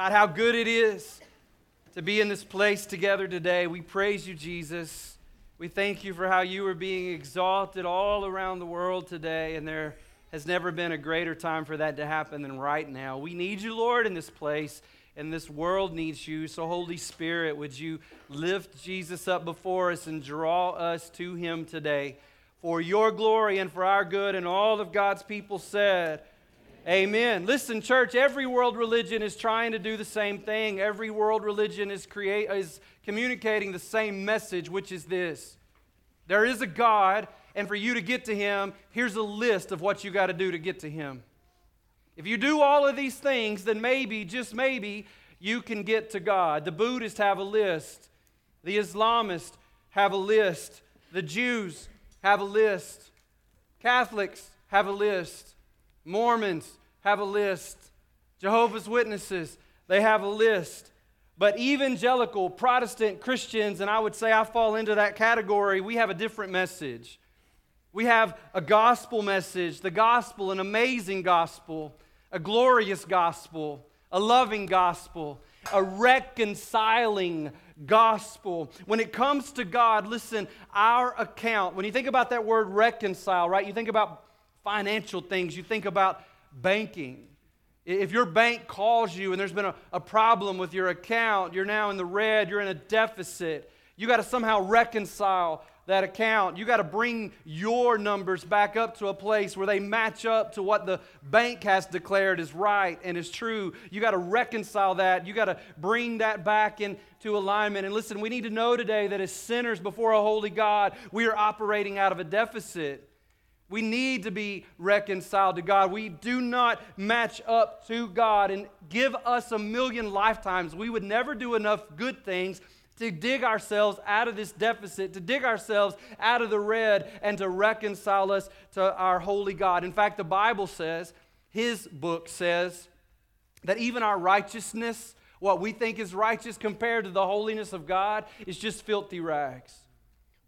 God, how good it is to be in this place together today. We praise you, Jesus. We thank you for how you are being exalted all around the world today, and there has never been a greater time for that to happen than right now. We need you, Lord, in this place, and this world needs you. So, Holy Spirit, would you lift Jesus up before us and draw us to him today for your glory and for our good? And all of God's people said, Amen. Listen, church, every world religion is trying to do the same thing. Every world religion is, create, is communicating the same message, which is this there is a God, and for you to get to Him, here's a list of what you got to do to get to Him. If you do all of these things, then maybe, just maybe, you can get to God. The Buddhists have a list, the Islamists have a list, the Jews have a list, Catholics have a list. Mormons have a list. Jehovah's Witnesses, they have a list. But evangelical, Protestant Christians, and I would say I fall into that category, we have a different message. We have a gospel message, the gospel, an amazing gospel, a glorious gospel, a loving gospel, a reconciling gospel. When it comes to God, listen, our account, when you think about that word reconcile, right, you think about financial things, you think about banking. If your bank calls you and there's been a, a problem with your account, you're now in the red, you're in a deficit, you got to somehow reconcile that account. You got to bring your numbers back up to a place where they match up to what the bank has declared is right and is true. You got to reconcile that. You got to bring that back into alignment. And listen, we need to know today that as sinners before a holy God, we are operating out of a deficit. We need to be reconciled to God. We do not match up to God and give us a million lifetimes. We would never do enough good things to dig ourselves out of this deficit, to dig ourselves out of the red, and to reconcile us to our holy God. In fact, the Bible says, His book says, that even our righteousness, what we think is righteous compared to the holiness of God, is just filthy rags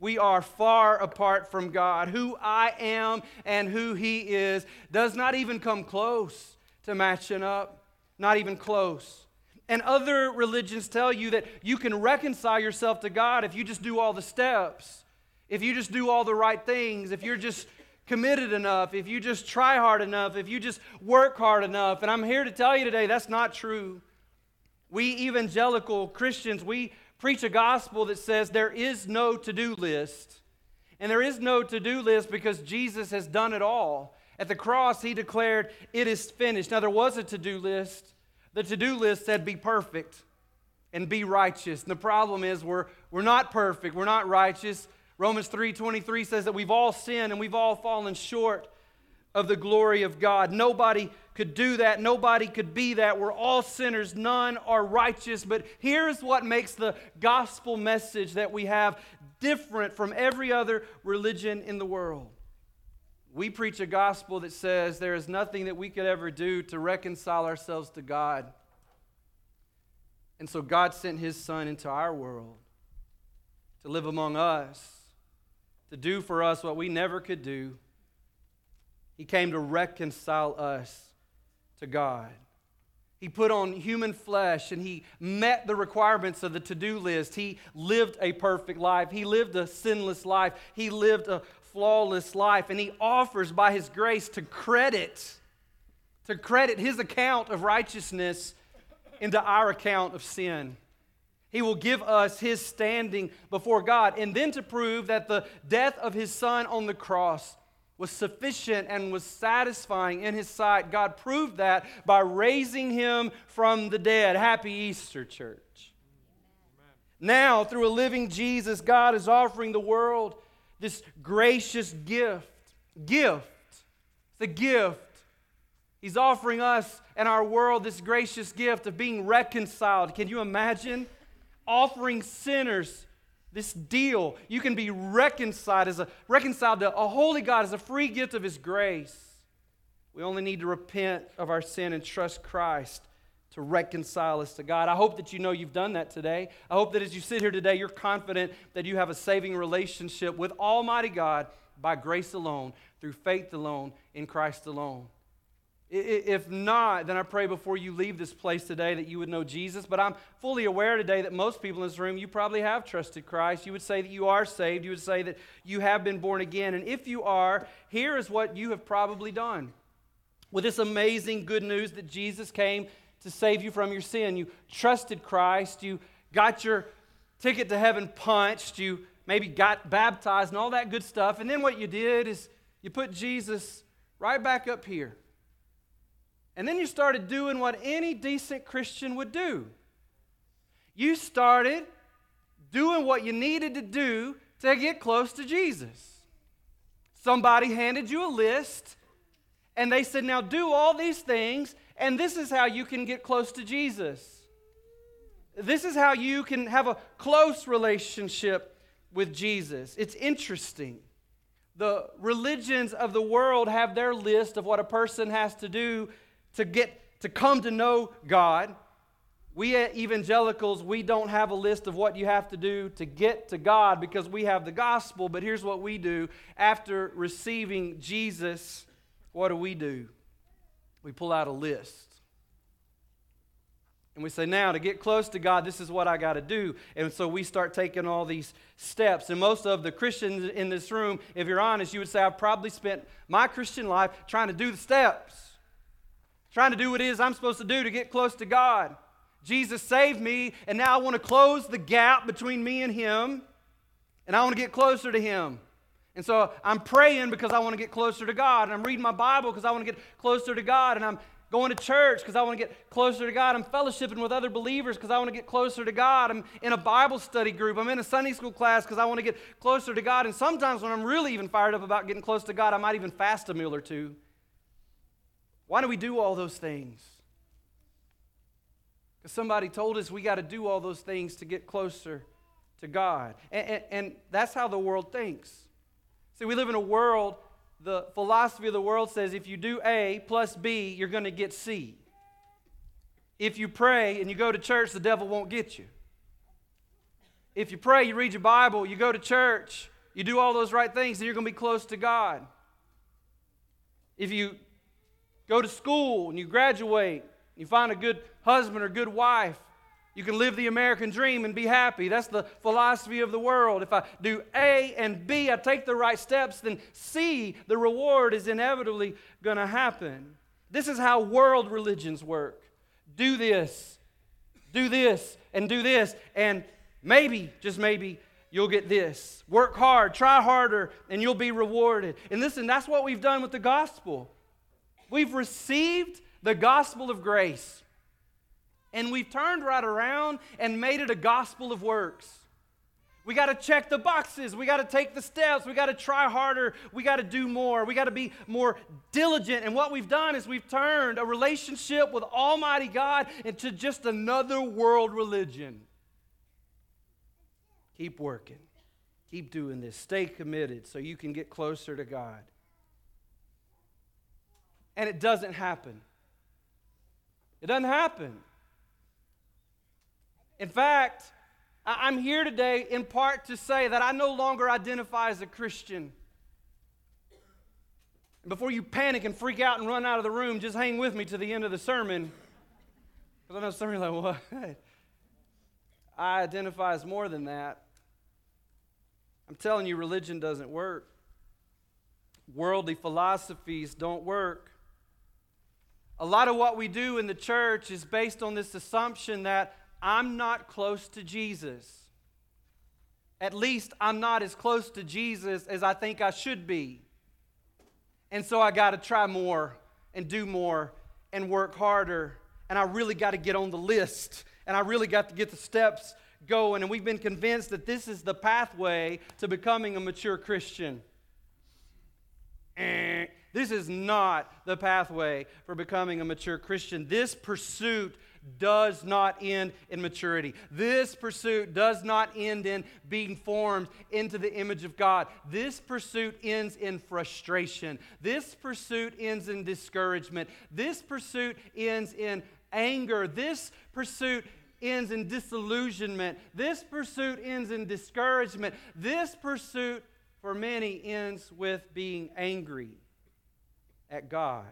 we are far apart from God. Who I am and who He is does not even come close to matching up, not even close. And other religions tell you that you can reconcile yourself to God if you just do all the steps, if you just do all the right things, if you're just committed enough, if you just try hard enough, if you just work hard enough. And I'm here to tell you today that's not true. We evangelical Christians, we preach a gospel that says there is no to do list. And there is no to do list because Jesus has done it all. At the cross, he declared, It is finished. Now, there was a to do list. The to do list said, Be perfect and be righteous. And the problem is, we're, we're not perfect, we're not righteous. Romans 3:23 says that we've all sinned and we've all fallen short of the glory of God. Nobody could do that. Nobody could be that. We're all sinners. None are righteous. But here's what makes the gospel message that we have different from every other religion in the world. We preach a gospel that says there is nothing that we could ever do to reconcile ourselves to God. And so God sent his son into our world to live among us, to do for us what we never could do. He came to reconcile us to God. He put on human flesh and he met the requirements of the to do list. He lived a perfect life. He lived a sinless life. He lived a flawless life. And he offers by his grace to credit, to credit his account of righteousness into our account of sin. He will give us his standing before God. And then to prove that the death of his son on the cross was sufficient and was satisfying in his sight. God proved that by raising him from the dead. Happy Easter, church. Now, through a living Jesus, God is offering the world this gracious gift. Gift. It's a gift. He's offering us and our world this gracious gift of being reconciled. Can you imagine? Offering sinners this deal. You can be reconciled as a reconciled to a holy God as a free gift of his grace. We only need to repent of our sin and trust Christ to reconcile us to God. I hope that you know you've done that today. I hope that as you sit here today, you're confident that you have a saving relationship with Almighty God by grace alone, through faith alone, in Christ alone. If not, then I pray before you leave this place today that you would know Jesus. But I'm fully aware today that most people in this room, you probably have trusted Christ. You would say that you are saved. You would say that you have been born again. And if you are, here is what you have probably done. With this amazing good news that Jesus came to save you from your sin, you trusted Christ, you got your ticket to heaven punched, you maybe got baptized and all that good stuff. And then what you did is you put Jesus right back up here. And then you started doing what any decent Christian would do. You started doing what you needed to do to get close to Jesus. Somebody handed you a list, and they said, Now do all these things, and this is how you can get close to Jesus. This is how you can have a close relationship with Jesus. It's interesting. The religions of the world have their list of what a person has to do to get to come to know God. We evangelicals, we don't have a list of what you have to do to get to God because we have the gospel, but here's what we do. After receiving Jesus, what do we do? We pull out a list. And we say, now to get close to God, this is what I got to do. And so we start taking all these steps. And most of the Christians in this room, if you're honest, you would say, I've probably spent my Christian life trying to do the steps trying to do what it is I'm supposed to do to get close to God. Jesus saved me, and now I want to close the gap between me and Him, and I want to get closer to Him. And so I'm praying because I want to get closer to God, and I'm reading my Bible because I want to get closer to God, and I'm going to church because I want to get closer to God. I'm fellowshipping with other believers because I want to get closer to God. I'm in a Bible study group. I'm in a Sunday school class because I want to get closer to God. And sometimes when I'm really even fired up about getting close to God, I might even fast a meal or two why do we do all those things? Because somebody told us we got to do all those things to get closer to God. And, and, and, that's how the world thinks. See, we live in a world, the philosophy of the world says if you do A plus B, you're going to get C. If you pray and you go to church, the devil won't get you. If you pray, you read your Bible, you go to church, you do all those right things, then you're going to be close to God. If you go to school and you graduate, you find a good husband or good wife, you can live the American dream and be happy. That's the philosophy of the world. If I do A and B, I take the right steps, then C, the reward is inevitably going to happen. This is how world religions work. Do this, do this, and do this, and maybe, just maybe, you'll get this. Work hard, try harder, and you'll be rewarded. And listen, that's what we've done with the gospel. We've received the gospel of grace. And we've turned right around and made it a gospel of works. We got to check the boxes. We got to take the steps. We got to try harder. We got to do more. We got to be more diligent. And what we've done is we've turned a relationship with Almighty God into just another world religion. Keep working. Keep doing this. Stay committed so you can get closer to God and it doesn't happen. It doesn't happen. In fact, I'm here today in part to say that I no longer identify as a Christian. Before you panic and freak out and run out of the room, just hang with me to the end of the sermon. Because I know some of you are like, what? I identify as more than that. I'm telling you, religion doesn't work. Worldly philosophies don't work. A lot of what we do in the church is based on this assumption that I'm not close to Jesus. At least I'm not as close to Jesus as I think I should be. And so I got to try more and do more and work harder. And I really got to get on the list. And I really got to get the steps going. And we've been convinced that this is the pathway to becoming a mature Christian. Eh. This is not the pathway for becoming a mature Christian. This pursuit does not end in maturity. This pursuit does not end in being formed into the image of God. This pursuit ends in frustration. This pursuit ends in discouragement. This pursuit ends in anger. This pursuit ends in disillusionment. This pursuit ends in discouragement. This pursuit, for many, ends with being angry at God.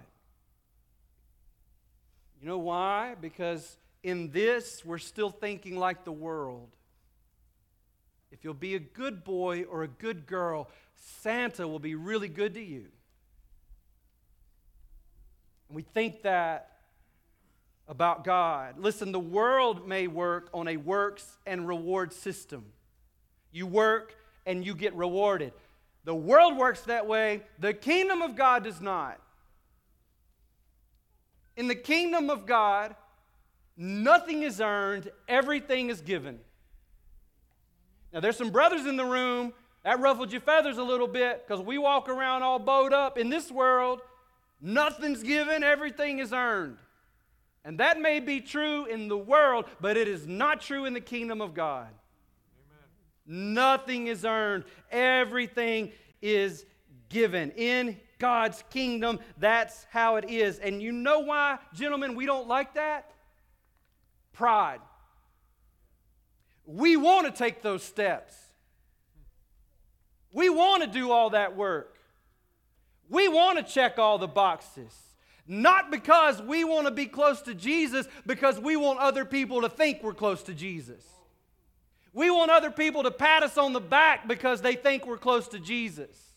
You know why? Because in this, we're still thinking like the world. If you'll be a good boy or a good girl, Santa will be really good to you. And we think that about God. Listen, the world may work on a works and reward system. You work and you get rewarded. The world works that way, the kingdom of God does not. In the kingdom of God, nothing is earned, everything is given. Now, there's some brothers in the room that ruffled your feathers a little bit because we walk around all bowed up. In this world, nothing's given, everything is earned. And that may be true in the world, but it is not true in the kingdom of God. Amen. Nothing is earned, everything is given. In God's kingdom, that's how it is. And you know why, gentlemen, we don't like that? Pride. We want to take those steps. We want to do all that work. We want to check all the boxes. Not because we want to be close to Jesus, because we want other people to think we're close to Jesus. We want other people to pat us on the back because they think we're close to Jesus.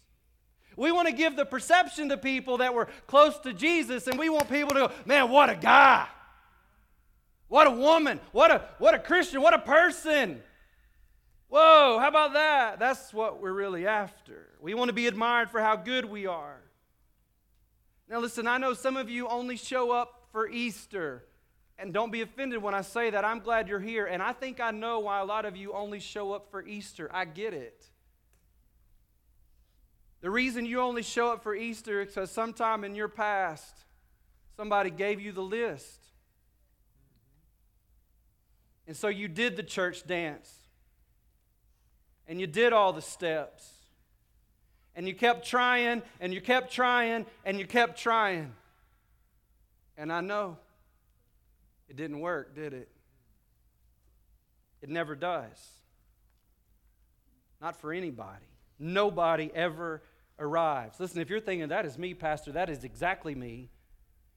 We want to give the perception to people that we're close to Jesus, and we want people to go, man, what a guy. What a woman. What a, what a Christian. What a person. Whoa, how about that? That's what we're really after. We want to be admired for how good we are. Now, listen, I know some of you only show up for Easter. And don't be offended when I say that. I'm glad you're here. And I think I know why a lot of you only show up for Easter. I get it. The reason you only show up for Easter is because sometime in your past, somebody gave you the list. And so you did the church dance. And you did all the steps. And you kept trying, and you kept trying, and you kept trying. And I know it didn't work, did it? It never does. Not for anybody. Nobody ever arrives. Listen, if you're thinking, that is me, Pastor, that is exactly me.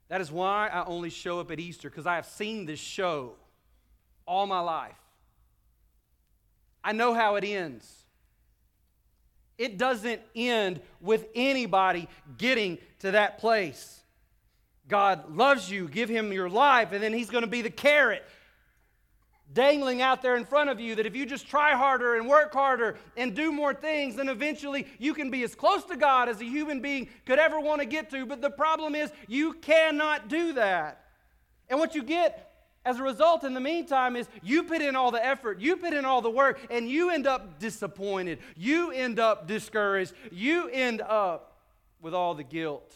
That is why I only show up at Easter, because I have seen this show all my life. I know how it ends. It doesn't end with anybody getting to that place. God loves you, give him your life, and then he's going to be the carrot dangling out there in front of you that if you just try harder and work harder and do more things, then eventually you can be as close to God as a human being could ever want to get to. But the problem is, you cannot do that. And what you get as a result, in the meantime, is you put in all the effort, you put in all the work, and you end up disappointed. You end up discouraged. You end up with all the guilt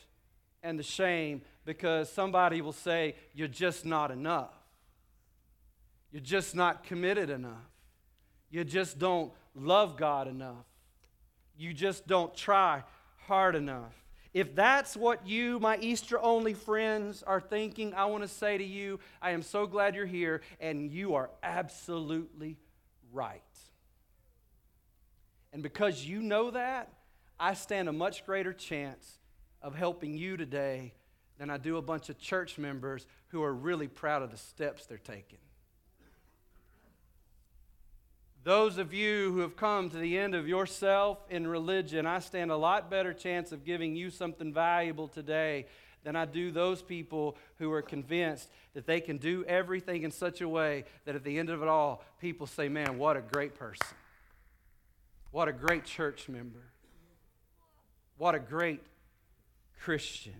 and the shame because somebody will say, You're just not enough. You're just not committed enough. You just don't love God enough. You just don't try hard enough. If that's what you, my Easter only friends, are thinking, I want to say to you, I am so glad you're here, and you are absolutely right. And because you know that, I stand a much greater chance of helping you today than I do a bunch of church members who are really proud of the steps they're taking. Those of you who have come to the end of yourself in religion, I stand a lot better chance of giving you something valuable today than I do those people who are convinced that they can do everything in such a way that at the end of it all, people say, Man, what a great person. What a great church member. What a great Christian.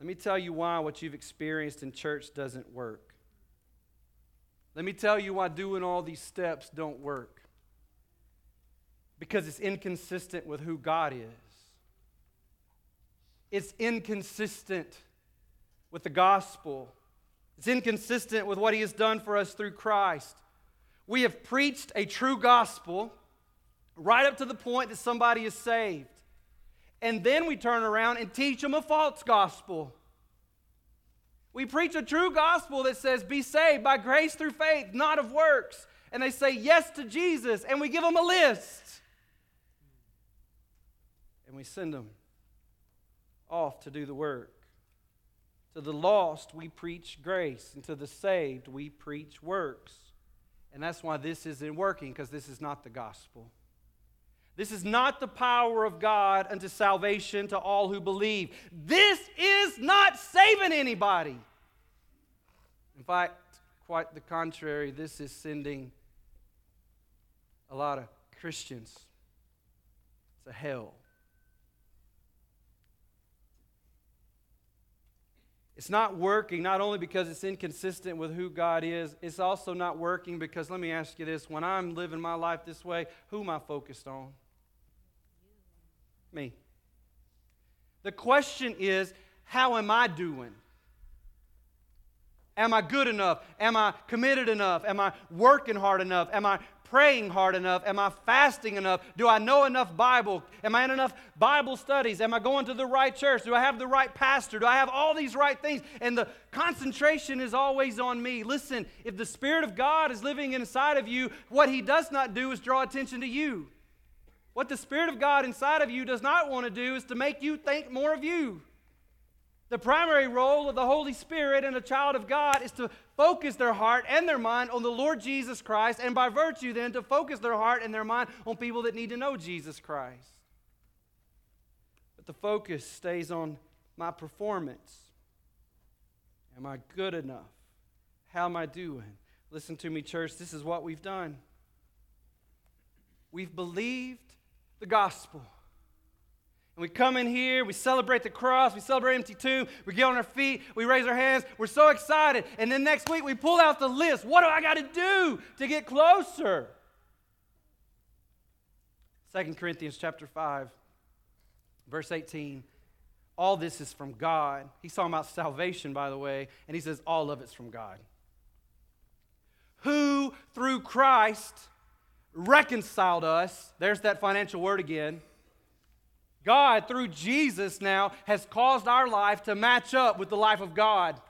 Let me tell you why what you've experienced in church doesn't work. Let me tell you why doing all these steps don't work. Because it's inconsistent with who God is. It's inconsistent with the gospel. It's inconsistent with what he has done for us through Christ. We have preached a true gospel right up to the point that somebody is saved. And then we turn around and teach them a false gospel. We preach a true gospel that says, be saved by grace through faith, not of works. And they say yes to Jesus, and we give them a list. And we send them off to do the work. To the lost, we preach grace, and to the saved, we preach works. And that's why this isn't working, because this is not the gospel. This is not the power of God unto salvation to all who believe. This is not saving anybody. In fact, quite the contrary, this is sending a lot of Christians to hell. It's not working not only because it's inconsistent with who God is, it's also not working because, let me ask you this when I'm living my life this way, who am I focused on? Me. The question is, how am I doing? Am I good enough? Am I committed enough? Am I working hard enough? Am I praying hard enough? Am I fasting enough? Do I know enough Bible? Am I in enough Bible studies? Am I going to the right church? Do I have the right pastor? Do I have all these right things? And the concentration is always on me. Listen, if the Spirit of God is living inside of you, what He does not do is draw attention to you. What the Spirit of God inside of you does not want to do is to make you think more of you. The primary role of the Holy Spirit in a child of God is to focus their heart and their mind on the Lord Jesus Christ, and by virtue, then, to focus their heart and their mind on people that need to know Jesus Christ. But the focus stays on my performance. Am I good enough? How am I doing? Listen to me, church. This is what we've done. We've believed the gospel. And we come in here, we celebrate the cross, we celebrate empty tomb, we get on our feet, we raise our hands, we're so excited. And then next week we pull out the list. What do I got to do to get closer? 2 Corinthians chapter 5, verse 18. All this is from God. He's talking about salvation, by the way, and he says all of it's from God. Who, through Christ, reconciled us. There's that financial word again God, through Jesus now, has caused our life to match up with the life of God.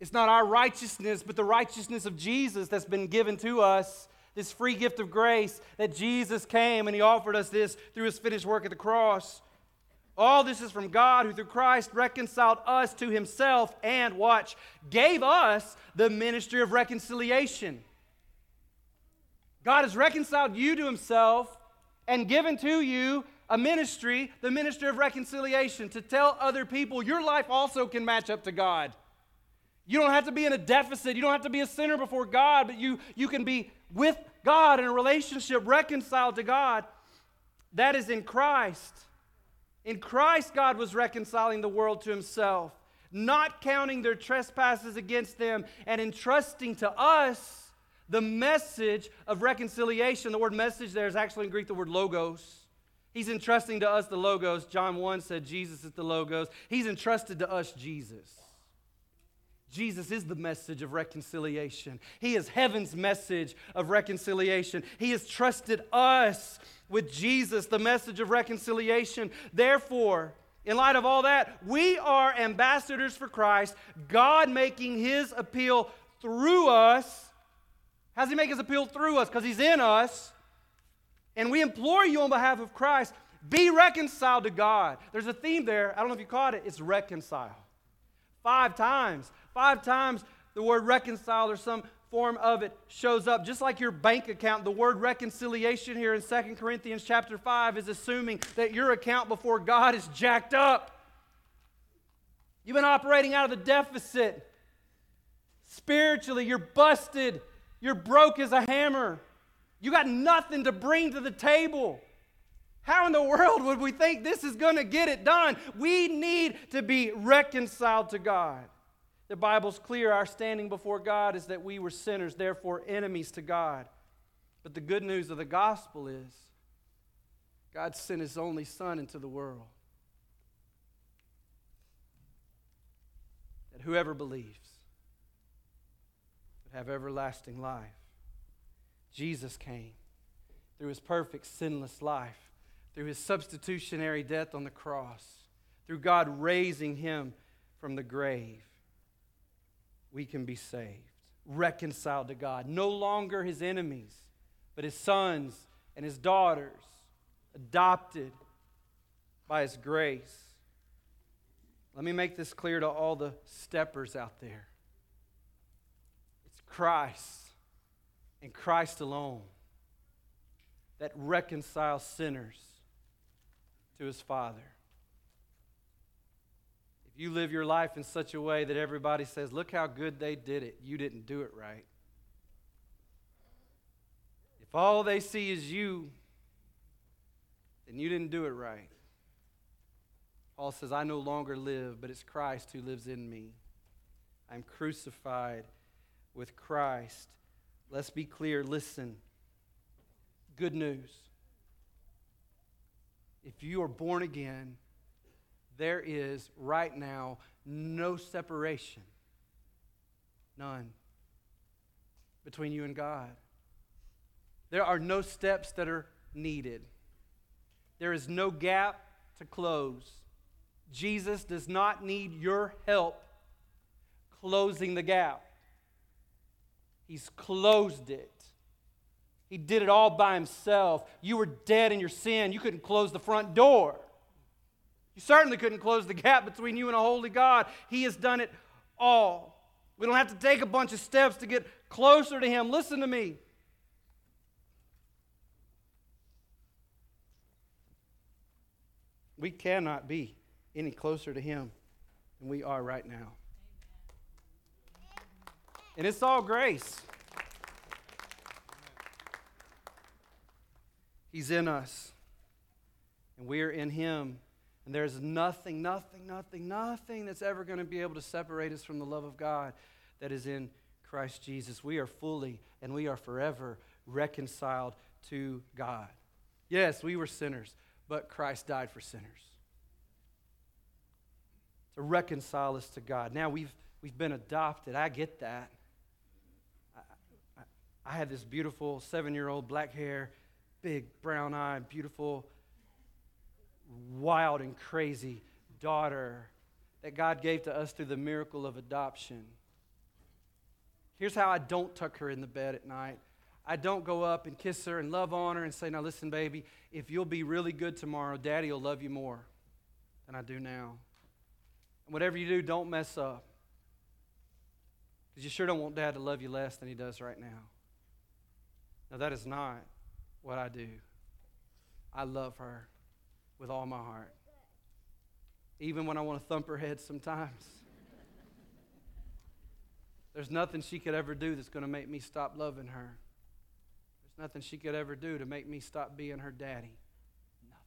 It's not our righteousness, but the righteousness of Jesus that's been given to us. This free gift of grace that Jesus came and He offered us this through His finished work at the cross. All this is from God who through Christ reconciled us to Himself and, watch, gave us the ministry of reconciliation. God has reconciled you to Himself and given to you a ministry, the ministry of reconciliation, to tell other people your life also can match up to God. You don't have to be in a deficit. You don't have to be a sinner before God, but you, you can be with God in a relationship, reconciled to God. That is in Christ. In Christ, God was reconciling the world to himself, not counting their trespasses against them, and entrusting to us the message of reconciliation. The word message there is actually in Greek the word logos. He's entrusting to us the logos. John 1 said Jesus is the logos. He's entrusted to us Jesus. Jesus is the message of reconciliation. He is heaven's message of reconciliation. He has trusted us with Jesus, the message of reconciliation. Therefore, in light of all that, we are ambassadors for Christ, God making his appeal through us. How does he make his appeal through us? Because he's in us. And we implore you on behalf of Christ, be reconciled to God. There's a theme there. I don't know if you caught it. It's reconcile. Five times. Five times the word reconcile or some form of it shows up. Just like your bank account, the word reconciliation here in 2 Corinthians chapter 5 is assuming that your account before God is jacked up. You've been operating out of the deficit. Spiritually, you're busted. You're broke as a hammer. You got nothing to bring to the table. How in the world would we think this is going to get it done? We need to be reconciled to God. The Bible's clear our standing before God is that we were sinners, therefore enemies to God. But the good news of the gospel is God sent his only Son into the world. That whoever believes have everlasting life. Jesus came through his perfect, sinless life, through his substitutionary death on the cross, through God raising him from the grave. We can be saved, reconciled to God, no longer his enemies, but his sons and his daughters, adopted by his grace. Let me make this clear to all the steppers out there. Christ and Christ alone that reconciles sinners to his Father. If you live your life in such a way that everybody says, Look how good they did it, you didn't do it right. If all they see is you, then you didn't do it right. Paul says, I no longer live, but it's Christ who lives in me. I'm crucified with Christ. Let's be clear. Listen. Good news. If you are born again, there is right now no separation, none, between you and God. There are no steps that are needed. There is no gap to close. Jesus does not need your help closing the gap. He's closed it. He did it all by himself. You were dead in your sin. You couldn't close the front door. You certainly couldn't close the gap between you and a holy God. He has done it all. We don't have to take a bunch of steps to get closer to Him. Listen to me. We cannot be any closer to Him than we are right now. And it's all grace. He's in us, and we're in Him. And there's nothing, nothing, nothing, nothing that's ever going to be able to separate us from the love of God that is in Christ Jesus. We are fully and we are forever reconciled to God. Yes, we were sinners, but Christ died for sinners to reconcile us to God. Now we've, we've been adopted. I get that. I, had this beautiful seven year old black hair, big brown eye, beautiful, wild and crazy daughter that God gave to us through the miracle of adoption. Here's how I don't tuck her in the bed at night. I don't go up and kiss her and love on her and say, Now listen, baby, if you'll be really good tomorrow, daddy will love you more than I do now. And whatever you do, don't mess up. Because you sure don't want dad to love you less than he does right now. Now, that is not what I do. I love her with all my heart. Even when I want to thump her head sometimes. There's nothing she could ever do that's going to make me stop loving her. There's nothing she could ever do to make me stop being her daddy. Nothing.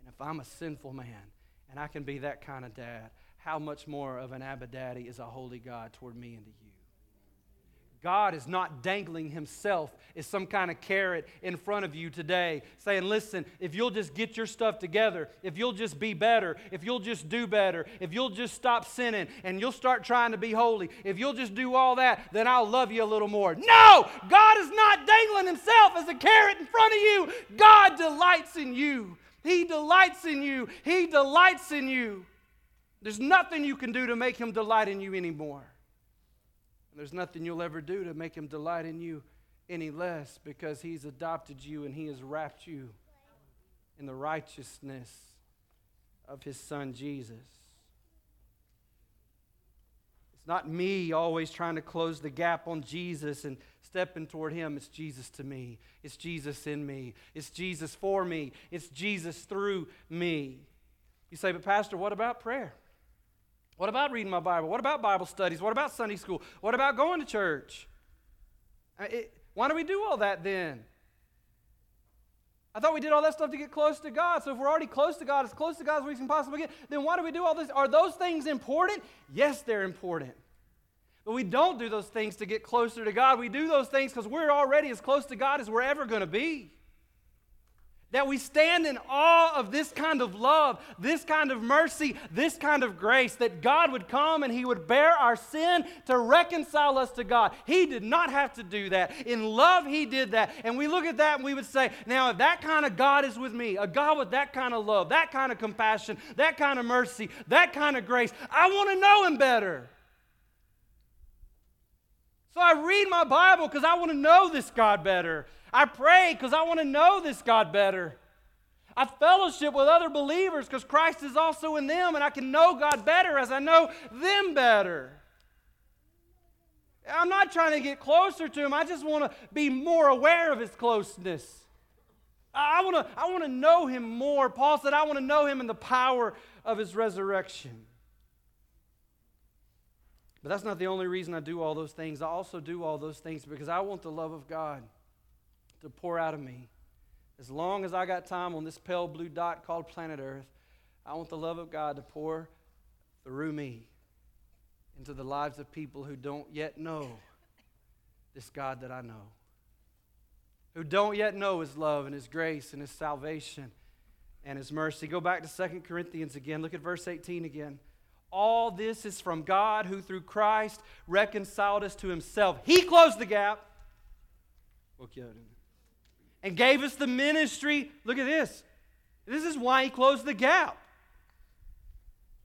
And if I'm a sinful man and I can be that kind of dad, how much more of an Abba Daddy is a holy God toward me and to you? God is not dangling himself as some kind of carrot in front of you today, saying, Listen, if you'll just get your stuff together, if you'll just be better, if you'll just do better, if you'll just stop sinning and you'll start trying to be holy, if you'll just do all that, then I'll love you a little more. No! God is not dangling himself as a carrot in front of you. God delights in you. He delights in you. He delights in you. There's nothing you can do to make him delight in you anymore. And there's nothing you'll ever do to make him delight in you any less because he's adopted you and he has wrapped you in the righteousness of his son Jesus. It's not me always trying to close the gap on Jesus and stepping toward him. It's Jesus to me. It's Jesus in me. It's Jesus for me. It's Jesus through me. You say, but Pastor, what about prayer? What about reading my Bible? What about Bible studies? What about Sunday school? What about going to church? Uh, it, why do we do all that then? I thought we did all that stuff to get close to God. So if we're already close to God, as close to God as we can possibly get, then why do we do all this? Are those things important? Yes, they're important. But we don't do those things to get closer to God. We do those things because we're already as close to God as we're ever going to be that we stand in awe of this kind of love, this kind of mercy, this kind of grace, that God would come and He would bear our sin to reconcile us to God. He did not have to do that. In love, He did that. And we look at that and we would say, now, if that kind of God is with me, a God with that kind of love, that kind of compassion, that kind of mercy, that kind of grace, I want to know Him better. So I read my Bible because I want to know this God better. I pray because I want to know this God better. I fellowship with other believers because Christ is also in them, and I can know God better as I know them better. I'm not trying to get closer to Him, I just want to be more aware of His closeness. I want to I want to know Him more. Paul said, I want to know Him in the power of His resurrection. But that's not the only reason I do all those things. I also do all those things because I want the love of God to pour out of me. As long as I got time on this pale blue dot called planet Earth, I want the love of God to pour through me into the lives of people who don't yet know this God that I know, who don't yet know His love and His grace and His salvation and His mercy. Go back to Second Corinthians again. Look at verse 18 again. All this is from God who through Christ reconciled us to himself. He closed the gap and gave us the ministry. Look at this. This is why he closed the gap.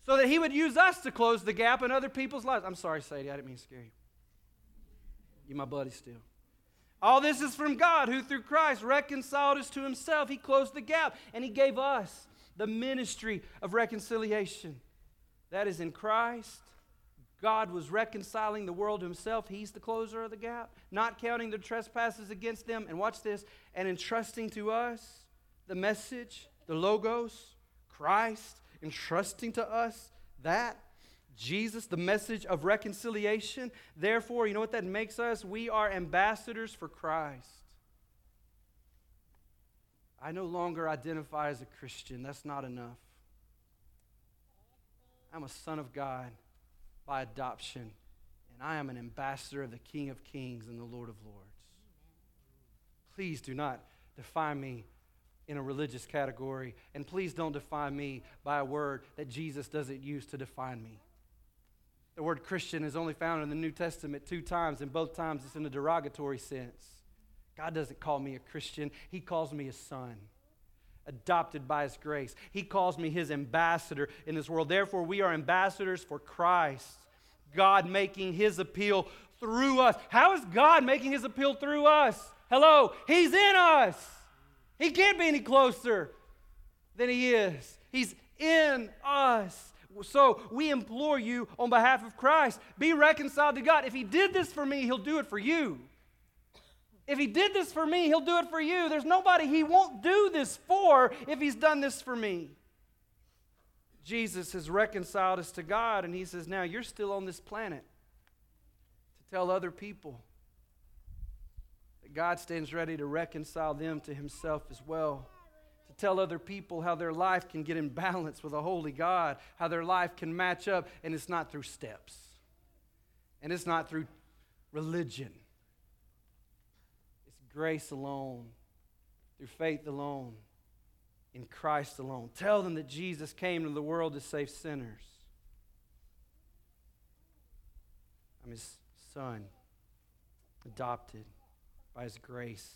So that he would use us to close the gap in other people's lives. I'm sorry, Sadie, I didn't mean to scare you. You're my buddy still. All this is from God who through Christ reconciled us to himself. He closed the gap and he gave us the ministry of reconciliation. That is in Christ. God was reconciling the world to himself. He's the closer of the gap, not counting the trespasses against them. And watch this, and entrusting to us the message, the logos, Christ, entrusting to us that. Jesus, the message of reconciliation. Therefore, you know what that makes us? We are ambassadors for Christ. I no longer identify as a Christian. That's not enough. I'm a son of God by adoption, and I am an ambassador of the King of Kings and the Lord of Lords. Please do not define me in a religious category, and please don't define me by a word that Jesus doesn't use to define me. The word Christian is only found in the New Testament two times, and both times it's in a derogatory sense. God doesn't call me a Christian, He calls me a son adopted by his grace. He calls me his ambassador in this world. Therefore, we are ambassadors for Christ, God making his appeal through us. How is God making his appeal through us? Hello, he's in us. He can't be any closer than he is. He's in us. So we implore you on behalf of Christ be reconciled to God. If he did this for me, he'll do it for you. If he did this for me, he'll do it for you. There's nobody he won't do this for if he's done this for me. Jesus has reconciled us to God, and he says, Now you're still on this planet to tell other people that God stands ready to reconcile them to himself as well. To tell other people how their life can get in balance with a holy God, how their life can match up, and it's not through steps, and it's not through religion grace alone, through faith alone, in Christ alone. Tell them that Jesus came to the world to save sinners. I'm his son, adopted by his grace.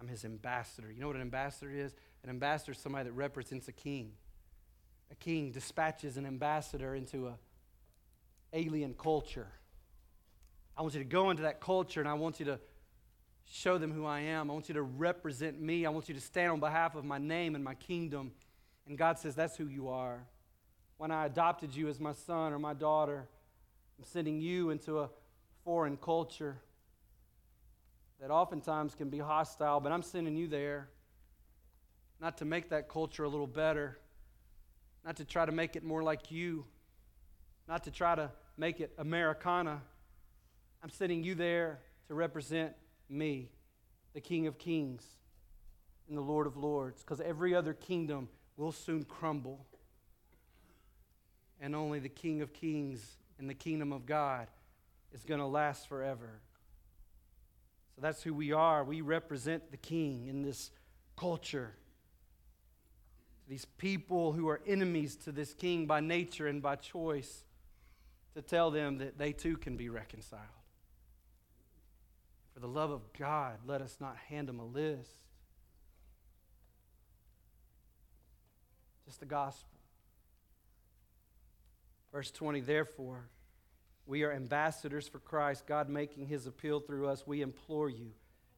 I'm his ambassador. You know what an ambassador is? An ambassador is somebody that represents a king. A king dispatches an ambassador into a alien culture. I want you to go into that culture and I want you to show them who I am. I want you to represent me. I want you to stand on behalf of my name and my kingdom. And God says, That's who you are. When I adopted you as my son or my daughter, I'm sending you into a foreign culture that oftentimes can be hostile, but I'm sending you there not to make that culture a little better, not to try to make it more like you, not to try to make it Americana. I'm sending you there to represent me, the King of Kings and the Lord of Lords, because every other kingdom will soon crumble. And only the King of Kings and the kingdom of God is going to last forever. So that's who we are. We represent the King in this culture. These people who are enemies to this King by nature and by choice, to tell them that they too can be reconciled. For the love of God, let us not hand them a list. Just the gospel. Verse 20, therefore, we are ambassadors for Christ, God making his appeal through us. We implore you,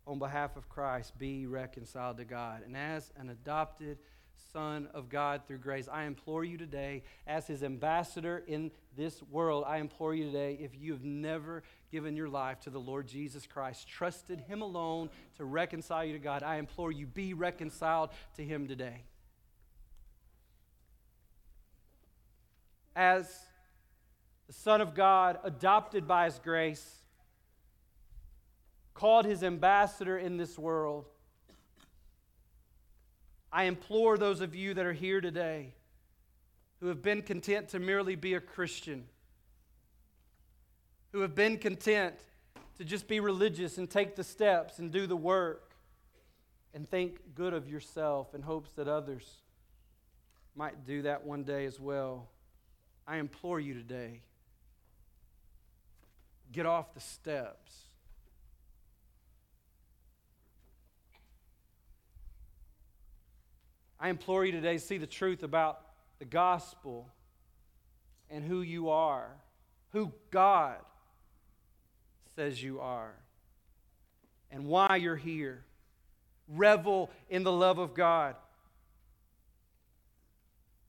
on behalf of Christ, be reconciled to God. And as an adopted Son of God through grace. I implore you today, as his ambassador in this world, I implore you today, if you have never given your life to the Lord Jesus Christ, trusted him alone to reconcile you to God, I implore you, be reconciled to him today. As the Son of God, adopted by his grace, called his ambassador in this world, I implore those of you that are here today who have been content to merely be a Christian, who have been content to just be religious and take the steps and do the work and think good of yourself in hopes that others might do that one day as well. I implore you today get off the steps I implore you today to see the truth about the gospel and who you are, who God says you are, and why you're here. Revel in the love of God.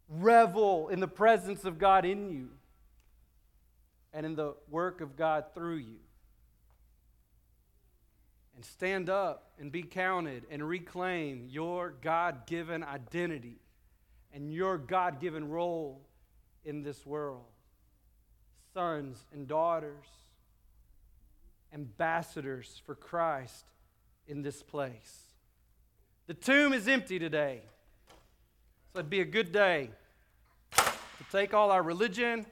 Revel in the presence of God in you and in the work of God through you and stand up and be counted and reclaim your God given identity and your God given role in this world. Sons and daughters, ambassadors for Christ in this place. The tomb is empty today, so it'd be a good day to take all our religion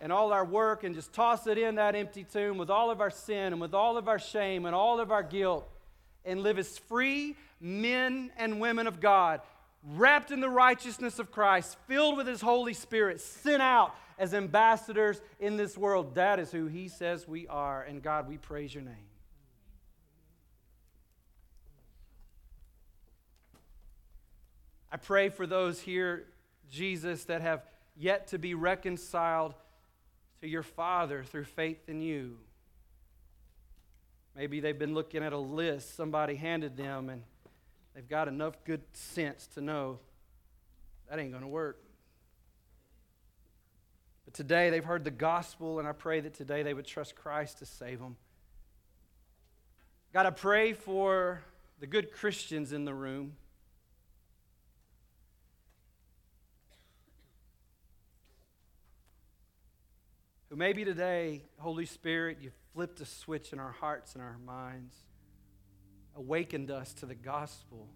and all our work and just toss it in that empty tomb with all of our sin and with all of our shame and all of our guilt and live as free men and women of God, wrapped in the righteousness of Christ, filled with His Holy Spirit, sent out as ambassadors in this world. That is who He says we are. And God, we praise your name. I pray for those here, Jesus, that have yet to be reconciled to your Father through faith in you. Maybe they've been looking at a list somebody handed them and they've got enough good sense to know that ain't going to work. But today they've heard the gospel, and I pray that today they would trust Christ to save them. God, I pray for the good Christians in the room. who maybe today, Holy Spirit, you flipped a switch in our hearts and our minds, awakened us to the gospel.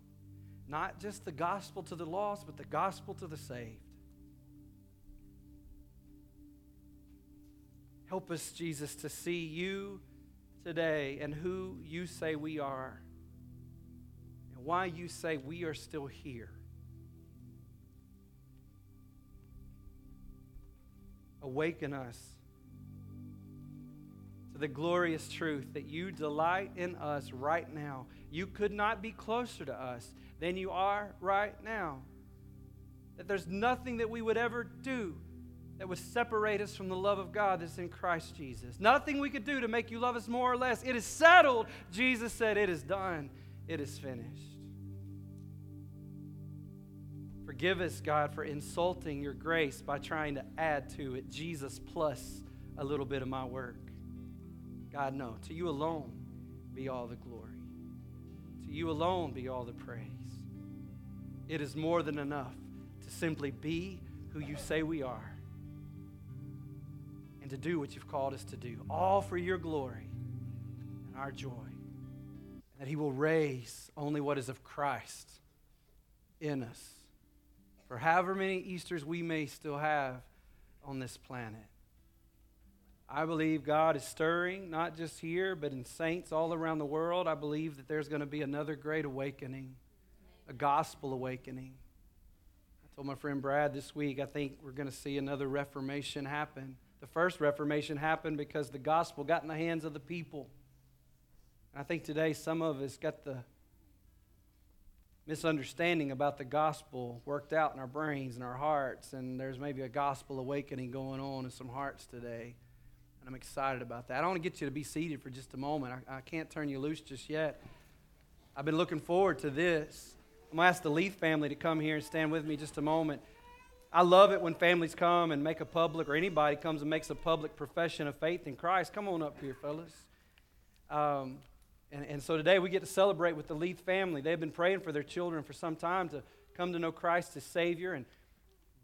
Not just the gospel to the lost, but the gospel to the saved. Help us, Jesus, to see you today and who you say we are and why you say we are still here. Awaken us to the glorious truth that you delight in us right now. You could not be closer to us than you are right now. That there's nothing that we would ever do that would separate us from the love of God that's in Christ Jesus. Nothing we could do to make you love us more or less. It is settled. Jesus said, It is done, it is finished. Forgive us, God, for insulting your grace by trying to add to it Jesus plus a little bit of my work. God, no. To you alone be all the glory. To you alone be all the praise. It is more than enough to simply be who you say we are and to do what you've called us to do, all for your glory and our joy. And that He will raise only what is of Christ in us for however many Easters we may still have on this planet. I believe God is stirring, not just here, but in saints all around the world. I believe that there's going to be another great awakening, a gospel awakening. I told my friend Brad this week, I think we're going to see another reformation happen. The first reformation happened because the gospel got in the hands of the people. And I think today some of us got the misunderstanding about the gospel worked out in our brains and our hearts, and there's maybe a gospel awakening going on in some hearts today. And I'm excited about that. I want to get you to be seated for just a moment. I, I can't turn you loose just yet. I've been looking forward to this. I'm going to ask the Leith family to come here and stand with me just a moment. I love it when families come and make a public, or anybody comes and makes a public profession of faith in Christ. Come on up here, fellas. Um, and, and so today we get to celebrate with the Leith family. They've been praying for their children for some time to come to know Christ as Savior. And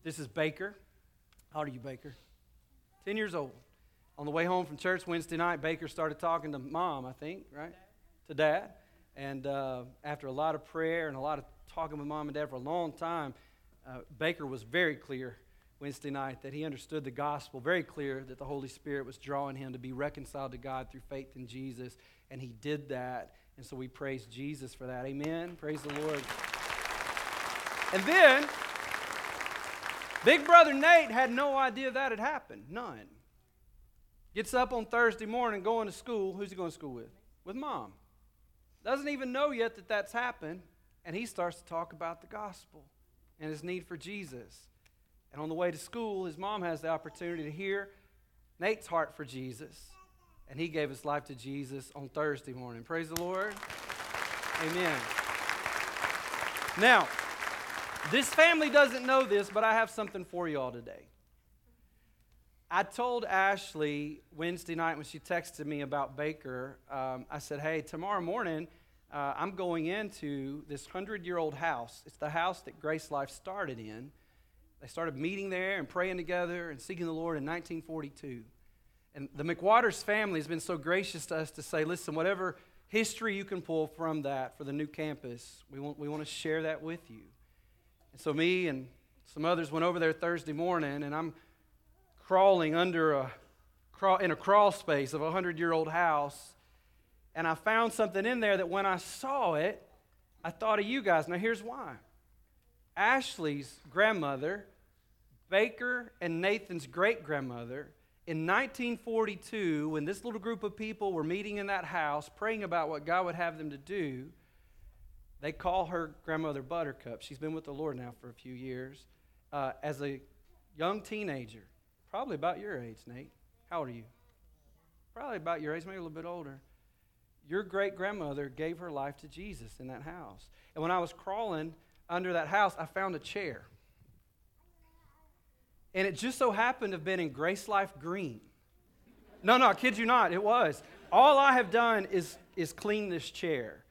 this is Baker. How old are you, Baker? 10 years old. On the way home from church Wednesday night, Baker started talking to mom, I think, right? To dad. And uh, after a lot of prayer and a lot of talking with mom and dad for a long time, uh, Baker was very clear Wednesday night that he understood the gospel, very clear that the Holy Spirit was drawing him to be reconciled to God through faith in Jesus, and he did that. And so we praise Jesus for that. Amen. Praise the Lord. And then, Big Brother Nate had no idea that had happened. None. Gets up on Thursday morning going to school. Who's he going to school with? With mom. Doesn't even know yet that that's happened. And he starts to talk about the gospel and his need for Jesus. And on the way to school, his mom has the opportunity to hear Nate's heart for Jesus. And he gave his life to Jesus on Thursday morning. Praise the Lord. Amen. Now, this family doesn't know this, but I have something for you all today. I told Ashley Wednesday night when she texted me about Baker, um, I said, hey, tomorrow morning, uh, I'm going into this 100 year old house. It's the house that Grace Life started in. They started meeting there and praying together and seeking the Lord in 1942. And the McWaters family has been so gracious to us to say, listen, whatever history you can pull from that for the new campus, we want, we want to share that with you. And so, me and some others went over there Thursday morning, and I'm crawling under a, crawl in a crawl space of a 100 year old house and I found something in there that when I saw it, I thought of you guys. Now, here's why Ashley's grandmother, Baker and Nathan's great grandmother, in 1942, when this little group of people were meeting in that house, praying about what God would have them to do, they call her grandmother Buttercup. She's been with the Lord now for a few years. Uh, as a young teenager, probably about your age, Nate. How old are you? Probably about your age, maybe a little bit older your great grandmother gave her life to Jesus in that house. And when I was crawling under that house, I found a chair. And it just so happened to have been in Grace Life Green. No, no, I kid you not, it was. All I have done is, is clean this chair.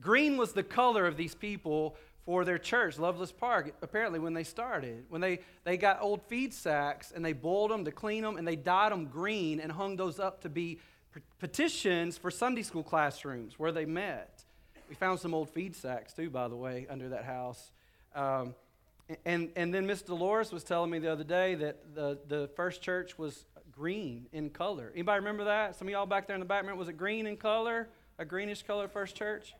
Green was the color of these people for their church, Loveless Park, apparently when they started. When they, they got old feed sacks and they boiled them to clean them and they dyed them green and hung those up to be petitions for Sunday school classrooms where they met. We found some old feed sacks, too, by the way, under that house. Um, and, and then Miss Dolores was telling me the other day that the, the first church was green in color. Anybody remember that? Some of y'all back there in the back, was it green in color? A greenish color first church?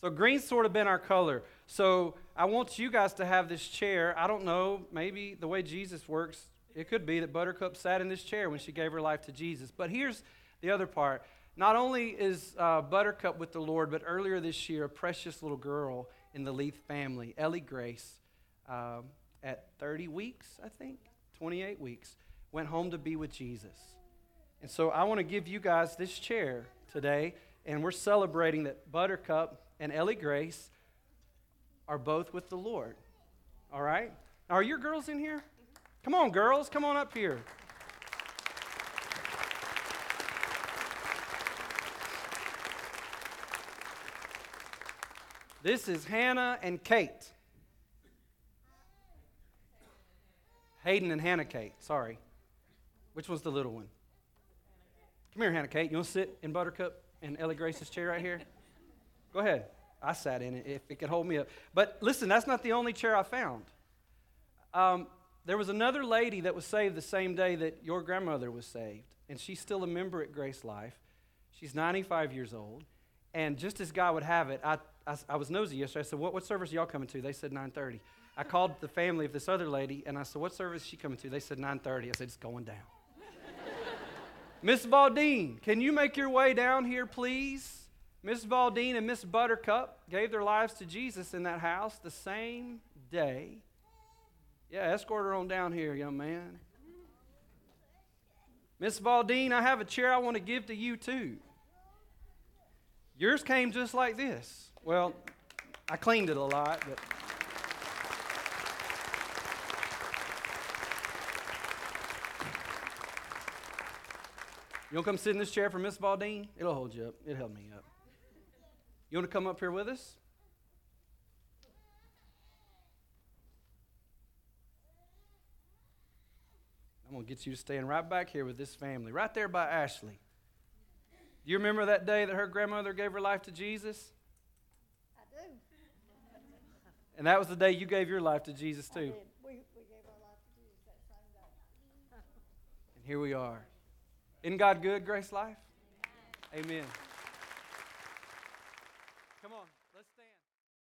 So green's sort of been our color. So I want you guys to have this chair. I don't know, maybe the way Jesus works, it could be that Buttercup sat in this chair when she gave her life to Jesus. But here's the other part. Not only is uh, Buttercup with the Lord, but earlier this year, a precious little girl in the Leith family, Ellie Grace, um, at 30 weeks, I think, 28 weeks, went home to be with Jesus. And so I want to give you guys this chair today, and we're celebrating that Buttercup and Ellie Grace are both with the Lord. All right? Are your girls in here? Come on, girls, come on up here. This is Hannah and Kate. Hayden and Hannah Kate, sorry. Which one's the little one? Come here, Hannah Kate. You want to sit in Buttercup and Ellie Grace's chair right here? Go ahead. I sat in it if it could hold me up. But listen, that's not the only chair I found. Um, there was another lady that was saved the same day that your grandmother was saved, and she's still a member at Grace Life. She's 95 years old. And just as God would have it, I, I, I was nosy yesterday. I said, what, what service are y'all coming to? They said 9.30. I called the family of this other lady, and I said, what service is she coming to? They said 9.30. I said, it's going down. Miss Valdine, can you make your way down here, please? Miss Valdine and Miss Buttercup gave their lives to Jesus in that house the same day. Yeah, escort her on down here, young man. Miss Valdine, I have a chair I want to give to you too. Yours came just like this. Well, I cleaned it a lot, but. You want to come sit in this chair for Miss Valdine? It'll hold you up. It held me up. You want to come up here with us? I'm going to get you to stand right back here with this family, right there by Ashley. Do you remember that day that her grandmother gave her life to Jesus? I do. And that was the day you gave your life to Jesus, too. We, we gave our life to Jesus that same day. And here we are. Isn't God good, Grace Life? Amen. Come on.